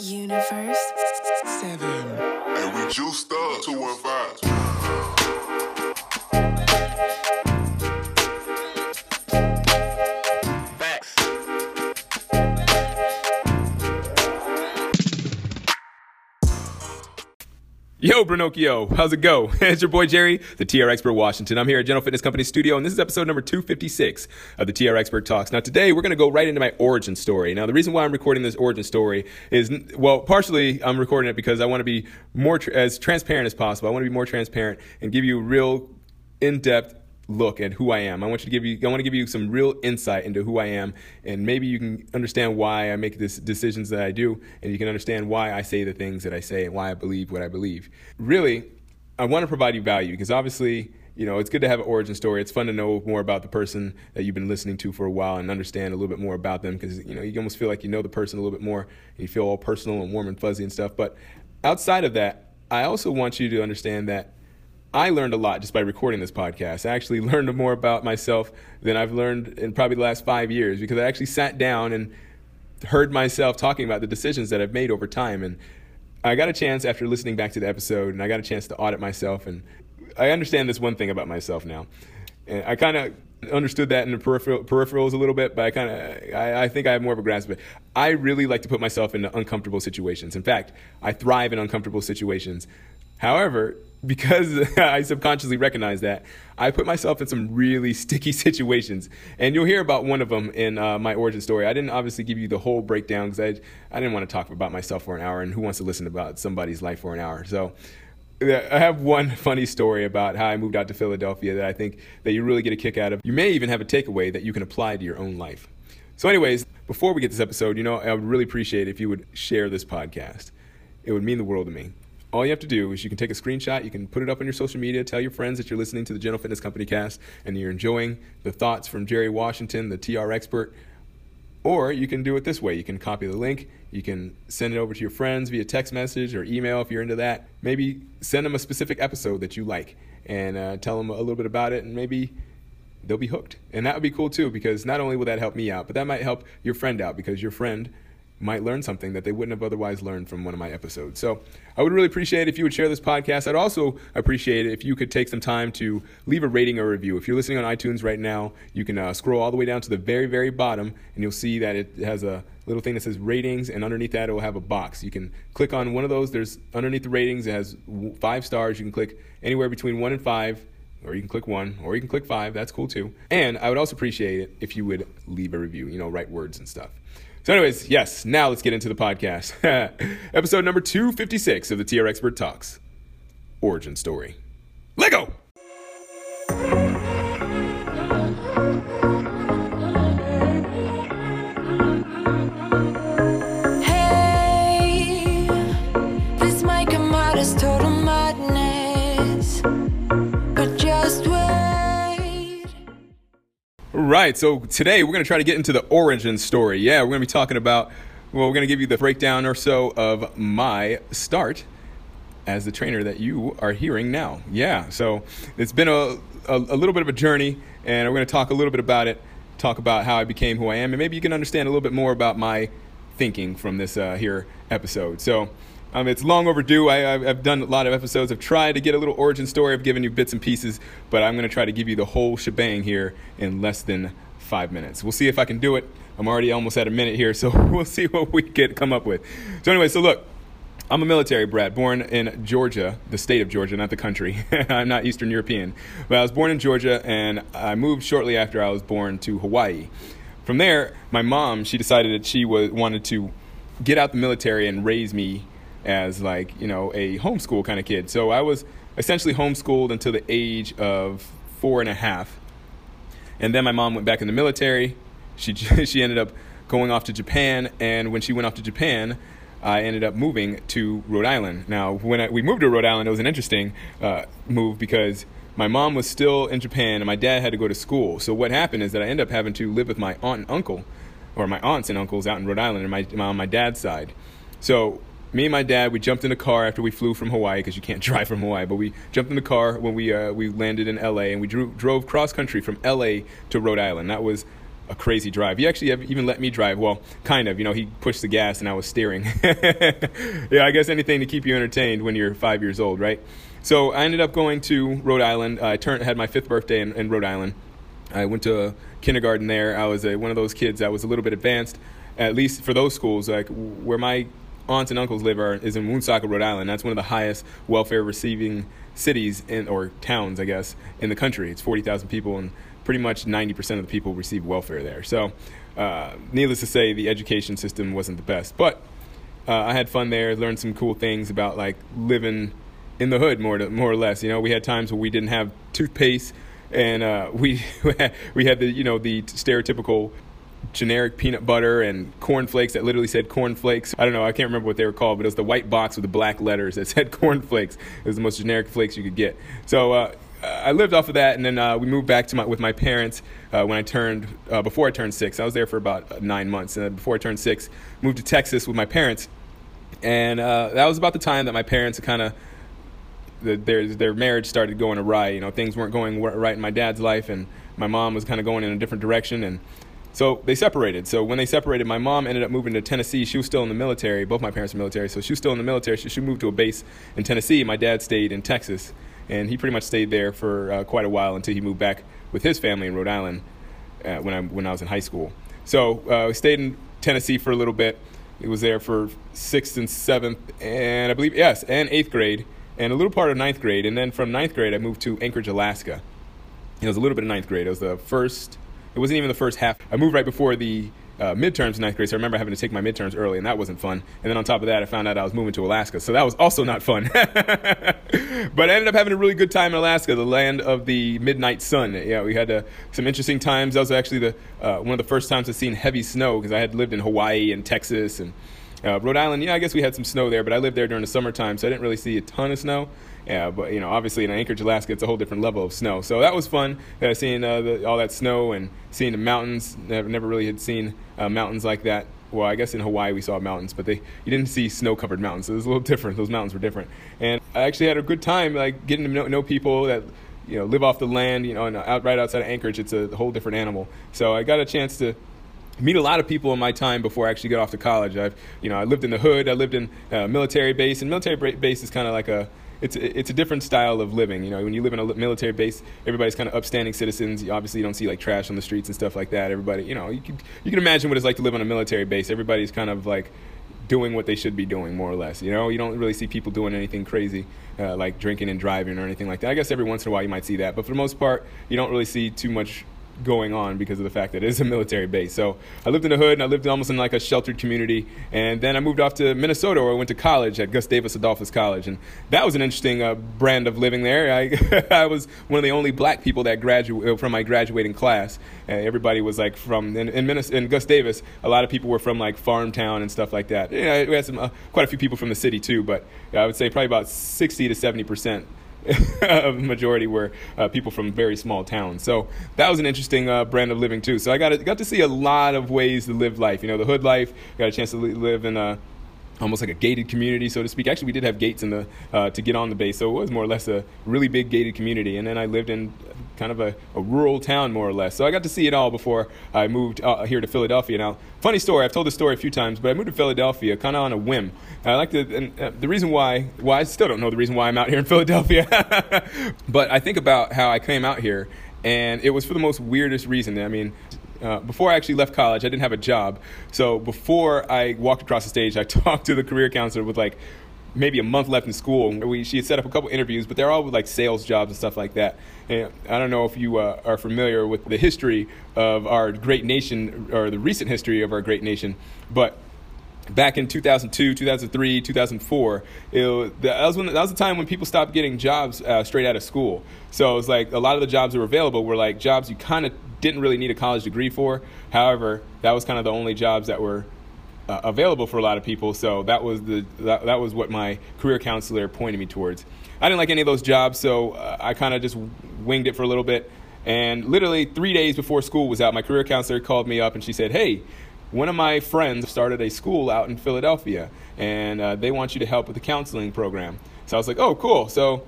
Universe. Seven. And we juiced up 215. Yo, Brinocchio, how's it go? it's your boy Jerry, the TR Expert Washington. I'm here at General Fitness Company Studio, and this is episode number 256 of the TR Expert Talks. Now, today we're going to go right into my origin story. Now, the reason why I'm recording this origin story is, well, partially I'm recording it because I want to be more tr- as transparent as possible. I want to be more transparent and give you real in-depth look at who I am. I want you to give you I want to give you some real insight into who I am and maybe you can understand why I make the decisions that I do and you can understand why I say the things that I say and why I believe what I believe. Really, I want to provide you value because obviously you know, it's good to have an origin story. It's fun to know more about the person that you've been listening to for a while and understand a little bit more about them because, you know, you almost feel like you know the person a little bit more and you feel all personal and warm and fuzzy and stuff. But outside of that, I also want you to understand that I learned a lot just by recording this podcast. I actually learned more about myself than I've learned in probably the last five years because I actually sat down and heard myself talking about the decisions that I've made over time. And I got a chance after listening back to the episode, and I got a chance to audit myself. And I understand this one thing about myself now. And I kind of understood that in the peripheral, peripherals a little bit, but I kind of I, I think I have more of a grasp of it. I really like to put myself into uncomfortable situations. In fact, I thrive in uncomfortable situations. However, because I subconsciously recognize that, I put myself in some really sticky situations. And you'll hear about one of them in uh, my origin story. I didn't obviously give you the whole breakdown because I, I didn't want to talk about myself for an hour, and who wants to listen about somebody's life for an hour? So I have one funny story about how I moved out to Philadelphia that I think that you really get a kick out of. You may even have a takeaway that you can apply to your own life. So, anyways, before we get this episode, you know, I would really appreciate if you would share this podcast. It would mean the world to me all you have to do is you can take a screenshot, you can put it up on your social media, tell your friends that you're listening to the General Fitness Company cast and you're enjoying the thoughts from Jerry Washington, the TR expert. Or you can do it this way. You can copy the link, you can send it over to your friends via text message or email if you're into that. Maybe send them a specific episode that you like and uh, tell them a little bit about it, and maybe they'll be hooked. And that would be cool too, because not only will that help me out, but that might help your friend out because your friend might learn something that they wouldn't have otherwise learned from one of my episodes. So I would really appreciate if you would share this podcast. I'd also appreciate it if you could take some time to leave a rating or review. If you're listening on iTunes right now, you can uh, scroll all the way down to the very, very bottom, and you'll see that it has a little thing that says ratings, and underneath that it will have a box. You can click on one of those. There's underneath the ratings, it has five stars. You can click anywhere between one and five or you can click one, or you can click five. That's cool too. And I would also appreciate it if you would leave a review, you know, write words and stuff. So, anyways, yes, now let's get into the podcast. Episode number 256 of the TR Expert Talks Origin Story. Lego! Right, so today we're going to try to get into the origin story. Yeah, we're going to be talking about, well, we're going to give you the breakdown or so of my start as the trainer that you are hearing now. Yeah, so it's been a, a, a little bit of a journey, and we're going to talk a little bit about it, talk about how I became who I am, and maybe you can understand a little bit more about my thinking from this uh, here episode. So um, it's long overdue. I, I've, I've done a lot of episodes. I've tried to get a little origin story. I've given you bits and pieces, but I'm going to try to give you the whole shebang here in less than five minutes. We'll see if I can do it. I'm already almost at a minute here, so we'll see what we can come up with. So anyway, so look. I'm a military brat, born in Georgia, the state of Georgia, not the country. I'm not Eastern European. But I was born in Georgia, and I moved shortly after I was born to Hawaii. From there, my mom, she decided that she was, wanted to get out the military and raise me as like, you know, a homeschool kind of kid. So I was essentially homeschooled until the age of four and a half. And then my mom went back in the military. She, she ended up going off to Japan. And when she went off to Japan, I ended up moving to Rhode Island. Now, when I, we moved to Rhode Island, it was an interesting uh, move because my mom was still in Japan and my dad had to go to school. So what happened is that I ended up having to live with my aunt and uncle, or my aunts and uncles out in Rhode Island, and my, on my dad's side. So me and my dad, we jumped in the car after we flew from Hawaii because you can't drive from Hawaii. But we jumped in the car when we uh, we landed in L.A. and we drew, drove cross country from L.A. to Rhode Island. That was a crazy drive. He actually even let me drive. Well, kind of. You know, he pushed the gas and I was steering. yeah, I guess anything to keep you entertained when you're five years old, right? So I ended up going to Rhode Island. I turned had my fifth birthday in, in Rhode Island. I went to kindergarten there. I was a, one of those kids that was a little bit advanced, at least for those schools. Like where my aunts and uncles live are, is in Woonsocket, Rhode Island. That's one of the highest welfare receiving cities in, or towns, I guess, in the country. It's 40,000 people, and pretty much 90% of the people receive welfare there. So, uh, needless to say, the education system wasn't the best. But uh, I had fun there, learned some cool things about like living in the hood, more to, more or less. You know, we had times where we didn't have toothpaste, and uh, we we had the you know the stereotypical generic peanut butter and cornflakes that literally said cornflakes. I don't know, I can't remember what they were called, but it was the white box with the black letters that said cornflakes. It was the most generic flakes you could get. So uh, I lived off of that, and then uh, we moved back to my with my parents uh, when I turned uh, before I turned six. I was there for about uh, nine months, and before I turned six, moved to Texas with my parents, and uh, that was about the time that my parents kind of their their marriage started going awry. You know, things weren't going right in my dad's life, and my mom was kind of going in a different direction, and so they separated. So when they separated, my mom ended up moving to Tennessee. She was still in the military. Both my parents were military, so she was still in the military. She, she moved to a base in Tennessee. My dad stayed in Texas, and he pretty much stayed there for uh, quite a while until he moved back with his family in Rhode Island uh, when I when I was in high school. So uh, we stayed in Tennessee for a little bit. It was there for sixth and seventh, and I believe yes, and eighth grade, and a little part of ninth grade. And then from ninth grade, I moved to Anchorage, Alaska. It was a little bit of ninth grade. It was the first it wasn't even the first half. I moved right before the uh, midterms in ninth grade, so I remember having to take my midterms early, and that wasn't fun. And then on top of that, I found out I was moving to Alaska, so that was also not fun. but I ended up having a really good time in Alaska, the land of the midnight sun. Yeah, we had uh, some interesting times. That was actually the uh, one of the first times I've seen heavy snow because I had lived in Hawaii and Texas and uh, Rhode Island. Yeah, I guess we had some snow there, but I lived there during the summertime, so I didn't really see a ton of snow. Yeah, but you know, obviously in Anchorage, Alaska, it's a whole different level of snow. So that was fun, uh, seeing uh, the, all that snow and seeing the mountains. Never, never really had seen uh, mountains like that. Well, I guess in Hawaii we saw mountains, but they you didn't see snow-covered mountains. So it was a little different. Those mountains were different, and I actually had a good time, like getting to know, know people that you know live off the land. You know, and out right outside of Anchorage, it's a whole different animal. So I got a chance to meet a lot of people in my time before I actually got off to college. I've, you know, I lived in the hood. I lived in a military base, and military base is kind of like a it's it's a different style of living. You know, when you live in a military base, everybody's kind of upstanding citizens. You obviously, you don't see like trash on the streets and stuff like that. Everybody, you know, you can you can imagine what it's like to live on a military base. Everybody's kind of like doing what they should be doing, more or less. You know, you don't really see people doing anything crazy uh, like drinking and driving or anything like that. I guess every once in a while you might see that, but for the most part, you don't really see too much going on because of the fact that it is a military base. So I lived in the hood and I lived almost in like a sheltered community. And then I moved off to Minnesota where I went to college at Gustavus Adolphus College. And that was an interesting uh, brand of living there. I, I was one of the only black people that graduated uh, from my graduating class. Uh, everybody was like from, in, in, Minnesota, in Gustavus, a lot of people were from like farm town and stuff like that. Yeah, we had some, uh, quite a few people from the city too, but I would say probably about 60 to 70 percent majority were uh, people from very small towns. So that was an interesting uh, brand of living too. So I got to, got to see a lot of ways to live life. You know, the hood life. Got a chance to live in a almost like a gated community, so to speak. Actually, we did have gates in the uh, to get on the base, so it was more or less a really big gated community. And then I lived in kind of a, a rural town, more or less. So I got to see it all before I moved uh, here to Philadelphia. Now, funny story. I've told this story a few times, but I moved to Philadelphia kind of on a whim. I like the and, uh, the reason why. why I still don't know the reason why I'm out here in Philadelphia, but I think about how I came out here, and it was for the most weirdest reason. I mean, uh, before I actually left college, I didn't have a job. So before I walked across the stage, I talked to the career counselor with like maybe a month left in school. We, she had set up a couple interviews, but they're all with like sales jobs and stuff like that. And I don't know if you uh, are familiar with the history of our great nation or the recent history of our great nation, but back in 2002, 2003, 2004, was, that, was when, that was the time when people stopped getting jobs uh, straight out of school. So it was like a lot of the jobs that were available were like jobs you kind of didn't really need a college degree for. However, that was kind of the only jobs that were uh, available for a lot of people. So that was the that, that was what my career counselor pointed me towards. I didn't like any of those jobs, so uh, I kind of just winged it for a little bit. And literally three days before school was out, my career counselor called me up and she said, "Hey." One of my friends started a school out in Philadelphia, and uh, they want you to help with the counseling program. So I was like, "Oh, cool!" So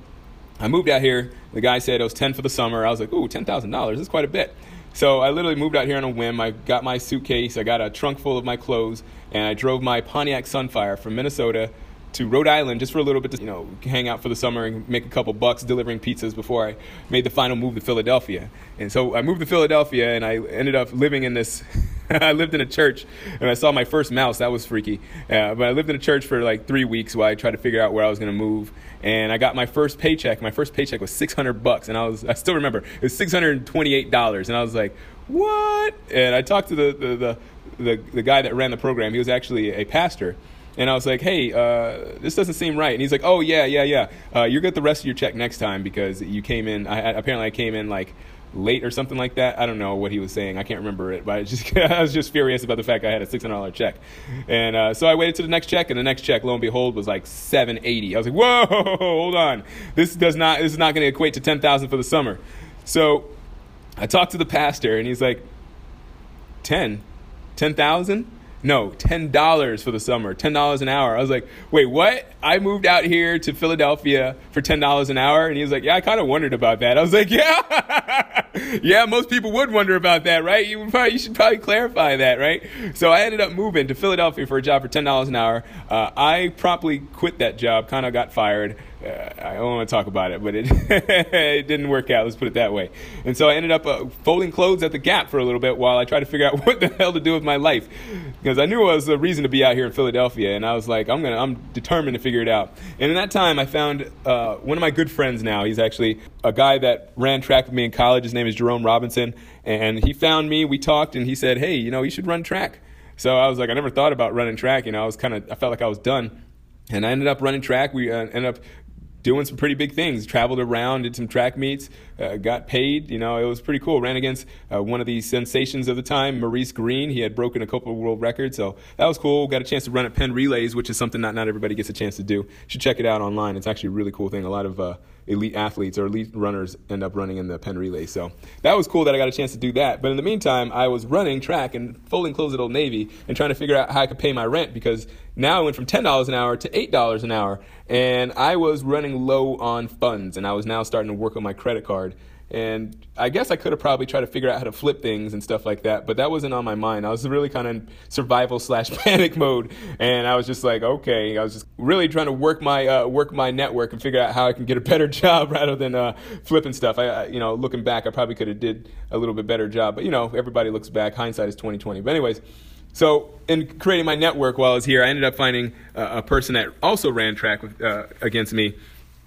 I moved out here. The guy said it was ten for the summer. I was like, "Ooh, ten thousand dollars! That's quite a bit." So I literally moved out here on a whim. I got my suitcase, I got a trunk full of my clothes, and I drove my Pontiac Sunfire from Minnesota to Rhode Island just for a little bit to you know hang out for the summer and make a couple bucks delivering pizzas before I made the final move to Philadelphia. And so I moved to Philadelphia and I ended up living in this. I lived in a church and I saw my first mouse. That was freaky. Uh, but I lived in a church for like three weeks while I tried to figure out where I was going to move. And I got my first paycheck. My first paycheck was 600 bucks, and I was I still remember it was 628 dollars, and I was like, what? And I talked to the the, the the the guy that ran the program. He was actually a pastor. And I was like, hey, uh, this doesn't seem right. And he's like, oh, yeah, yeah, yeah. Uh, you'll get the rest of your check next time because you came in. I, apparently, I came in like late or something like that. I don't know what he was saying. I can't remember it, but I, just, I was just furious about the fact I had a $600 check. And uh, so I waited to the next check, and the next check, lo and behold, was like 780 I was like, whoa, hold on. This, does not, this is not going to equate to 10000 for the summer. So I talked to the pastor, and he's like, 10? 10,000? No, ten dollars for the summer, ten dollars an hour. I was like, wait, what? I moved out here to Philadelphia for ten dollars an hour, and he was like, yeah, I kind of wondered about that. I was like, yeah, yeah, most people would wonder about that, right? You probably, you should probably clarify that, right? So I ended up moving to Philadelphia for a job for ten dollars an hour. Uh, I promptly quit that job, kind of got fired uh, I don't want to talk about it, but it, it didn't work out. Let's put it that way. And so I ended up uh, folding clothes at the Gap for a little bit while I tried to figure out what the hell to do with my life, because I knew it was a reason to be out here in Philadelphia, and I was like, I'm gonna, I'm determined to figure it out. And in that time, I found uh, one of my good friends. Now he's actually a guy that ran track with me in college. His name is Jerome Robinson, and he found me. We talked, and he said, Hey, you know, you should run track. So I was like, I never thought about running track. You know, I was kind of, I felt like I was done. And I ended up running track. We uh, ended up doing some pretty big things. Traveled around, did some track meets, uh, got paid. You know, it was pretty cool. Ran against uh, one of the sensations of the time, Maurice Greene. He had broken a couple of world records, so that was cool. Got a chance to run at Penn Relays, which is something not not everybody gets a chance to do. You should check it out online. It's actually a really cool thing. A lot of uh, elite athletes or elite runners end up running in the Penn Relay. So that was cool that I got a chance to do that. But in the meantime, I was running track and folding clothes at Old Navy and trying to figure out how I could pay my rent because now I went from $10 an hour to $8 an hour. And I was running low on funds and I was now starting to work on my credit card. And I guess I could have probably tried to figure out how to flip things and stuff like that, but that wasn't on my mind. I was really kind of in survival slash panic mode, and I was just like, okay, I was just really trying to work my uh, work my network and figure out how I can get a better job rather than uh, flipping stuff. I, you know, looking back, I probably could have did a little bit better job, but you know, everybody looks back. Hindsight is twenty twenty. But anyways. So, in creating my network while I was here, I ended up finding a person that also ran track with, uh, against me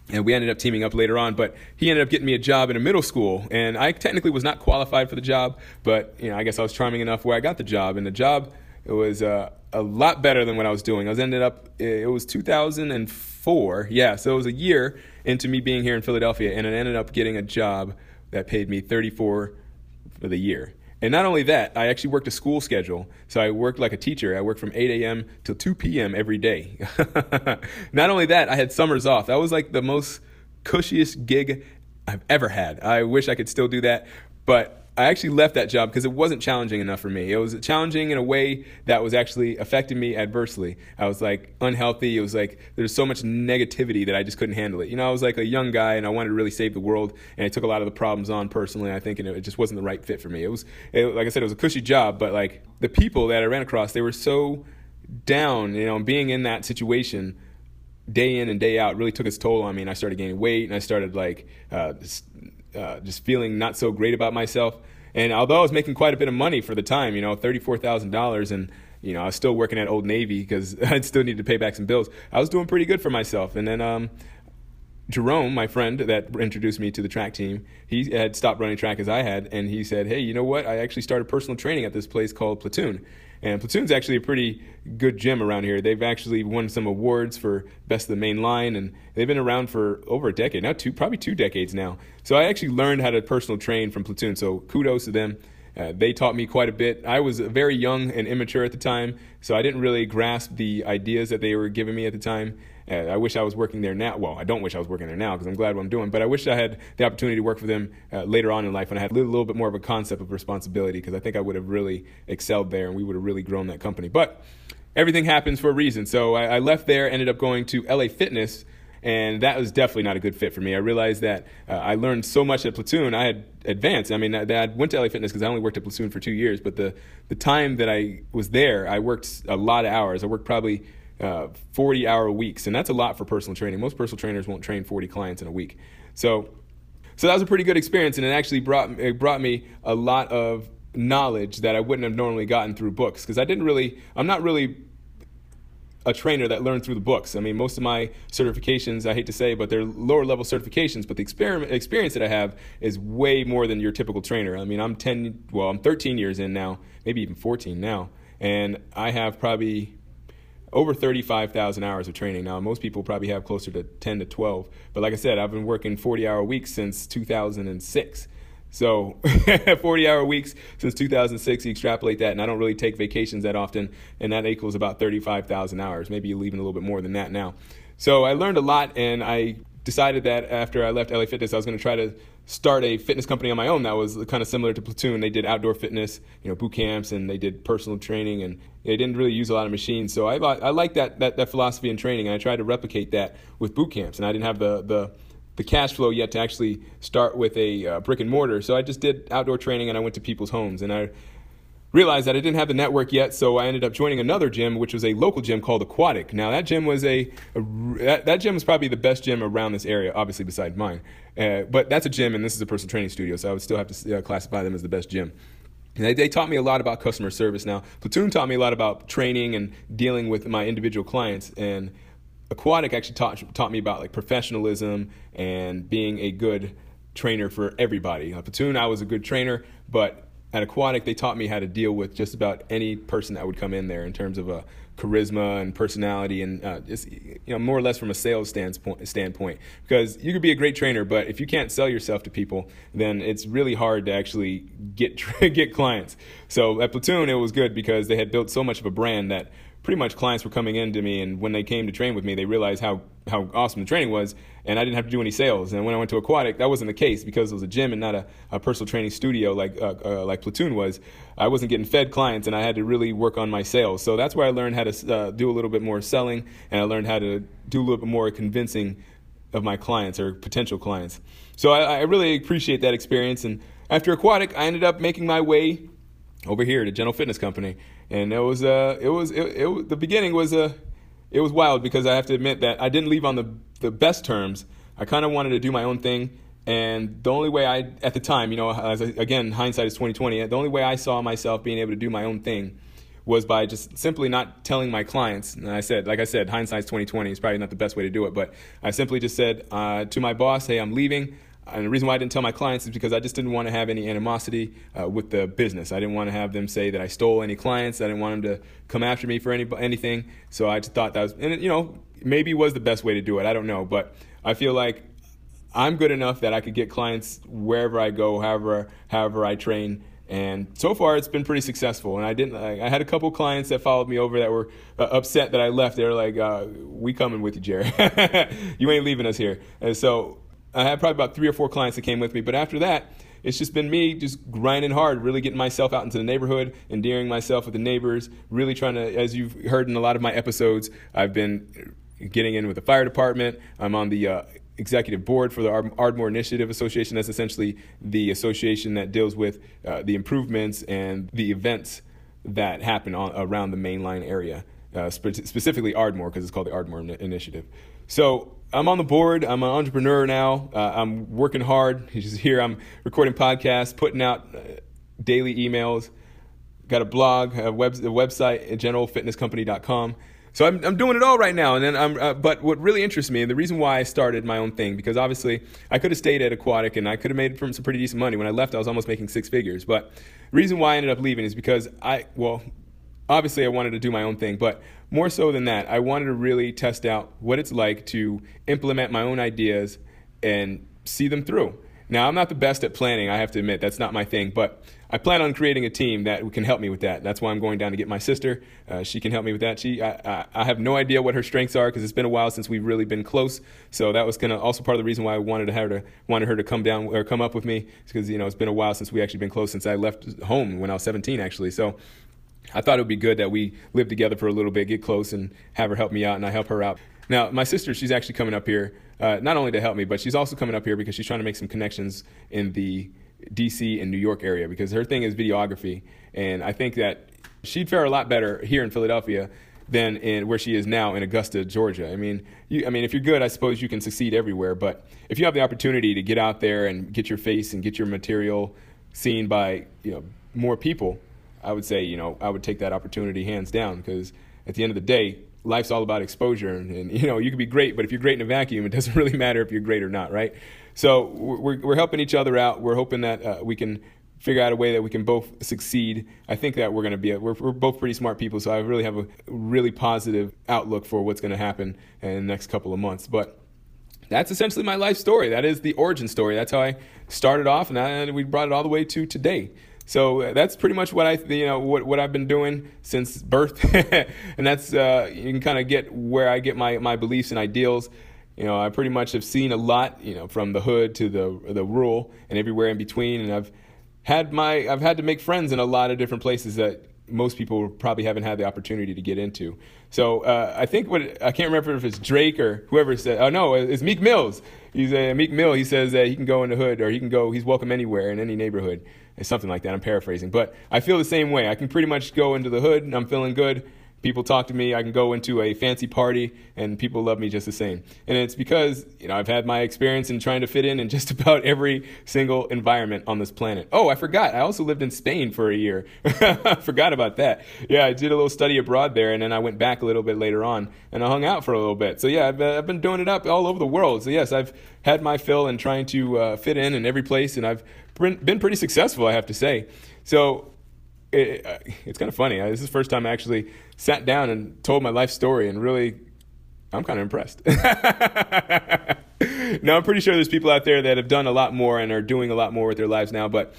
and we ended up teaming up later on but he ended up getting me a job in a middle school. And i technically was not qualified for the job but you know i guess i was charming enough where i got the job. And the job it was uh, a lot better than what i was doing. I was ended up it was 2004 yeah so it was a year into me being here in philadelphia and i ended up getting a job that paid me 34 for the year and not only that, I actually worked a school schedule. So I worked like a teacher. I worked from 8 a.m. till 2 p.m. every day. not only that, I had summers off. That was like the most cushiest gig I've ever had. I wish I could still do that. But I actually left that job because it wasn't challenging enough for me. It was challenging in a way that was actually affecting me adversely. I was like unhealthy. It was like there's so much negativity that I just couldn't handle it. You know, I was like a young guy and I wanted to really save the world, and I took a lot of the problems on personally. I think, and it just wasn't the right fit for me. It was, it, like I said, it was a cushy job, but like the people that I ran across, they were so down. You know, being in that situation day in and day out really took its toll on me, and I started gaining weight, and I started like. Uh, uh, just feeling not so great about myself. And although I was making quite a bit of money for the time, you know, thirty-four thousand dollars, and you know, I was still working at Old Navy because I still needed to pay back some bills. I was doing pretty good for myself. And then um, Jerome, my friend that introduced me to the track team, he had stopped running track as I had, and he said, "Hey, you know what? I actually started personal training at this place called Platoon." And Platoon's actually a pretty good gym around here. They've actually won some awards for best of the main line, and they've been around for over a decade now, two probably two decades now. So I actually learned how to personal train from Platoon. So kudos to them. Uh, they taught me quite a bit. I was very young and immature at the time, so I didn't really grasp the ideas that they were giving me at the time. Uh, I wish I was working there now. Well, I don't wish I was working there now because I'm glad what I'm doing, but I wish I had the opportunity to work for them uh, later on in life when I had a little, little bit more of a concept of responsibility because I think I would have really excelled there and we would have really grown that company. But everything happens for a reason. So I, I left there, ended up going to LA Fitness and that was definitely not a good fit for me. I realized that uh, I learned so much at Platoon. I had advanced. I mean, I, I went to LA Fitness because I only worked at Platoon for two years, but the the time that I was there, I worked a lot of hours. I worked probably uh, 40 hour weeks, and that's a lot for personal training. Most personal trainers won't train 40 clients in a week. So, so that was a pretty good experience, and it actually brought it brought me a lot of knowledge that I wouldn't have normally gotten through books because I didn't really. I'm not really a trainer that learned through the books. I mean, most of my certifications, I hate to say, but they're lower level certifications. But the experiment, experience that I have is way more than your typical trainer. I mean, I'm 10, well, I'm 13 years in now, maybe even 14 now, and I have probably over 35,000 hours of training. Now, most people probably have closer to 10 to 12. But like I said, I've been working 40 hour weeks since 2006. So 40 hour weeks since 2006, you extrapolate that, and I don't really take vacations that often, and that equals about 35,000 hours. Maybe you're leaving a little bit more than that now. So I learned a lot, and I decided that after I left LA Fitness, I was going to try to start a fitness company on my own that was kind of similar to Platoon. They did outdoor fitness, you know, boot camps, and they did personal training, and they didn't really use a lot of machines. So I I like that, that that philosophy in training, and I tried to replicate that with boot camps. And I didn't have the the the cash flow yet to actually start with a uh, brick and mortar. So I just did outdoor training, and I went to people's homes, and I realized that I didn't have the network yet, so I ended up joining another gym, which was a local gym called Aquatic. Now that gym was a, a that, that, gym was probably the best gym around this area, obviously beside mine. Uh, but that's a gym, and this is a personal training studio, so I would still have to uh, classify them as the best gym. They, they, taught me a lot about customer service. Now, Platoon taught me a lot about training and dealing with my individual clients, and Aquatic actually taught taught me about like professionalism and being a good trainer for everybody. At Platoon, I was a good trainer, but at Aquatic, they taught me how to deal with just about any person that would come in there in terms of a charisma and personality, and uh, just you know more or less from a sales standpoint. Standpoint, because you could be a great trainer, but if you can't sell yourself to people, then it's really hard to actually get get clients. So at Platoon, it was good because they had built so much of a brand that pretty much clients were coming in to me, and when they came to train with me, they realized how how awesome the training was, and I didn't have to do any sales. And when I went to Aquatic, that wasn't the case because it was a gym and not a, a personal training studio like uh, uh, like Platoon was. I wasn't getting fed clients, and I had to really work on my sales. So that's where I learned how to uh, do a little bit more selling, and I learned how to do a little bit more convincing of my clients or potential clients. So I, I really appreciate that experience. And after Aquatic, I ended up making my way over here to General Fitness Company, and it was uh it was it, it the beginning was a uh, it was wild because I have to admit that I didn't leave on the the best terms. I kind of wanted to do my own thing, and the only way I at the time, you know, as I, again hindsight is twenty twenty. The only way I saw myself being able to do my own thing was by just simply not telling my clients. And I said, like I said, hindsight's twenty twenty is probably not the best way to do it, but I simply just said uh, to my boss, "Hey, I'm leaving. And the reason why I didn't tell my clients is because I just didn't want to have any animosity uh, with the business. I didn't want to have them say that I stole any clients. I didn't want them to come after me for any anything. So I just thought that was, and it, you know, maybe was the best way to do it. I don't know, but I feel like I'm good enough that I could get clients wherever I go, however however I train. And so far, it's been pretty successful. And I didn't. I had a couple clients that followed me over that were uh, upset that I left. They were like, uh, "We coming with you, Jerry. you ain't leaving us here." And so I had probably about three or four clients that came with me. But after that, it's just been me just grinding hard, really getting myself out into the neighborhood, endearing myself with the neighbors, really trying to, as you've heard in a lot of my episodes, I've been getting in with the fire department. I'm on the uh, executive board for the Ardmore Initiative Association. That's essentially the association that deals with uh, the improvements and the events that happen on, around the mainline area, uh, spe- specifically Ardmore, because it's called the Ardmore Initiative. So I'm on the board. I'm an entrepreneur now. Uh, I'm working hard. Here I'm recording podcasts, putting out uh, daily emails. Got a blog, a, web, a website generalfitnesscompany.com. So I'm, I'm doing it all right now. And then I'm, uh, but what really interests me, and the reason why I started my own thing, because obviously I could have stayed at Aquatic and I could have made from some pretty decent money. When I left, I was almost making six figures. But the reason why I ended up leaving is because I, well, obviously I wanted to do my own thing, but more so than that, I wanted to really test out what it's like to implement my own ideas and see them through. Now, I'm not the best at planning, I have to admit, that's not my thing, but I plan on creating a team that can help me with that. That's why I'm going down to get my sister. Uh, she can help me with that. She, I, I, have no idea what her strengths are because it's been a while since we've really been close. So that was of also part of the reason why I wanted her to wanted her to come down or come up with me because you know it's been a while since we actually been close since I left home when I was 17 actually. So I thought it would be good that we live together for a little bit, get close, and have her help me out, and I help her out. Now, my sister, she's actually coming up here, uh, not only to help me, but she's also coming up here because she's trying to make some connections in the DC and New York area because her thing is videography. And I think that she'd fare a lot better here in Philadelphia than in where she is now in Augusta, Georgia. I mean, you, I mean, if you're good, I suppose you can succeed everywhere. But if you have the opportunity to get out there and get your face and get your material seen by you know more people, I would say you know I would take that opportunity hands down because at the end of the day, life's all about exposure. And, and, you know, you can be great, but if you're great in a vacuum, it doesn't really matter if you're great or not, right? So we're, we're helping each other out. We're hoping that uh, we can figure out a way that we can both succeed. I think that we're going to be, we're, we're both pretty smart people, so I really have a really positive outlook for what's going to happen in the next couple of months. But that's essentially my life story. That is the origin story. That's how I started off, and, I, and we brought it all the way to today. So uh, that's pretty much what I, you know, what, what I've been doing since birth, and that's uh, you can kind of get where I get my, my beliefs and ideals. You know, I pretty much have seen a lot, you know, from the hood to the the rural and everywhere in between, and I've had my I've had to make friends in a lot of different places that most people probably haven't had the opportunity to get into. So uh, I think what I can't remember if it's Drake or whoever said. Oh no, it's Meek Mills. He's a Meek Mill. He says that he can go in the hood or he can go. He's welcome anywhere in any neighborhood. Something like that. I'm paraphrasing, but I feel the same way. I can pretty much go into the hood and I'm feeling good people talk to me. I can go into a fancy party and people love me just the same. And it's because, you know, I've had my experience in trying to fit in in just about every single environment on this planet. Oh, I forgot. I also lived in Spain for a year. I forgot about that. Yeah, I did a little study abroad there and then I went back a little bit later on and I hung out for a little bit. So yeah, I've, uh, I've been doing it up all over the world. So yes, I've had my fill in trying to uh, fit in in every place and I've been pretty successful, I have to say. So it, uh, it's kind of funny. This is the first time I actually sat down and told my life story, and really, I'm kind of impressed. now, I'm pretty sure there's people out there that have done a lot more and are doing a lot more with their lives now, but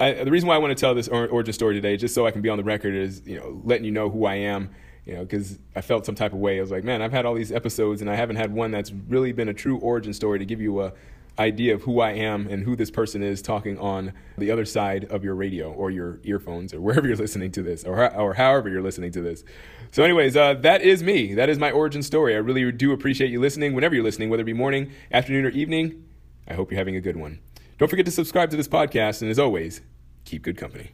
I, the reason why I want to tell this origin story today, just so I can be on the record, is you know letting you know who I am. You know, because I felt some type of way. I was like, man, I've had all these episodes, and I haven't had one that's really been a true origin story to give you a idea of who I am and who this person is talking on the other side of your radio or your earphones or wherever you're listening to this or, or however you're listening to this. So, anyways, uh, that is me. That is my origin story. I really do appreciate you listening whenever you're listening, whether it be morning, afternoon, or evening. I hope you're having a good one. Don't forget to subscribe to this podcast, and as always, keep good company.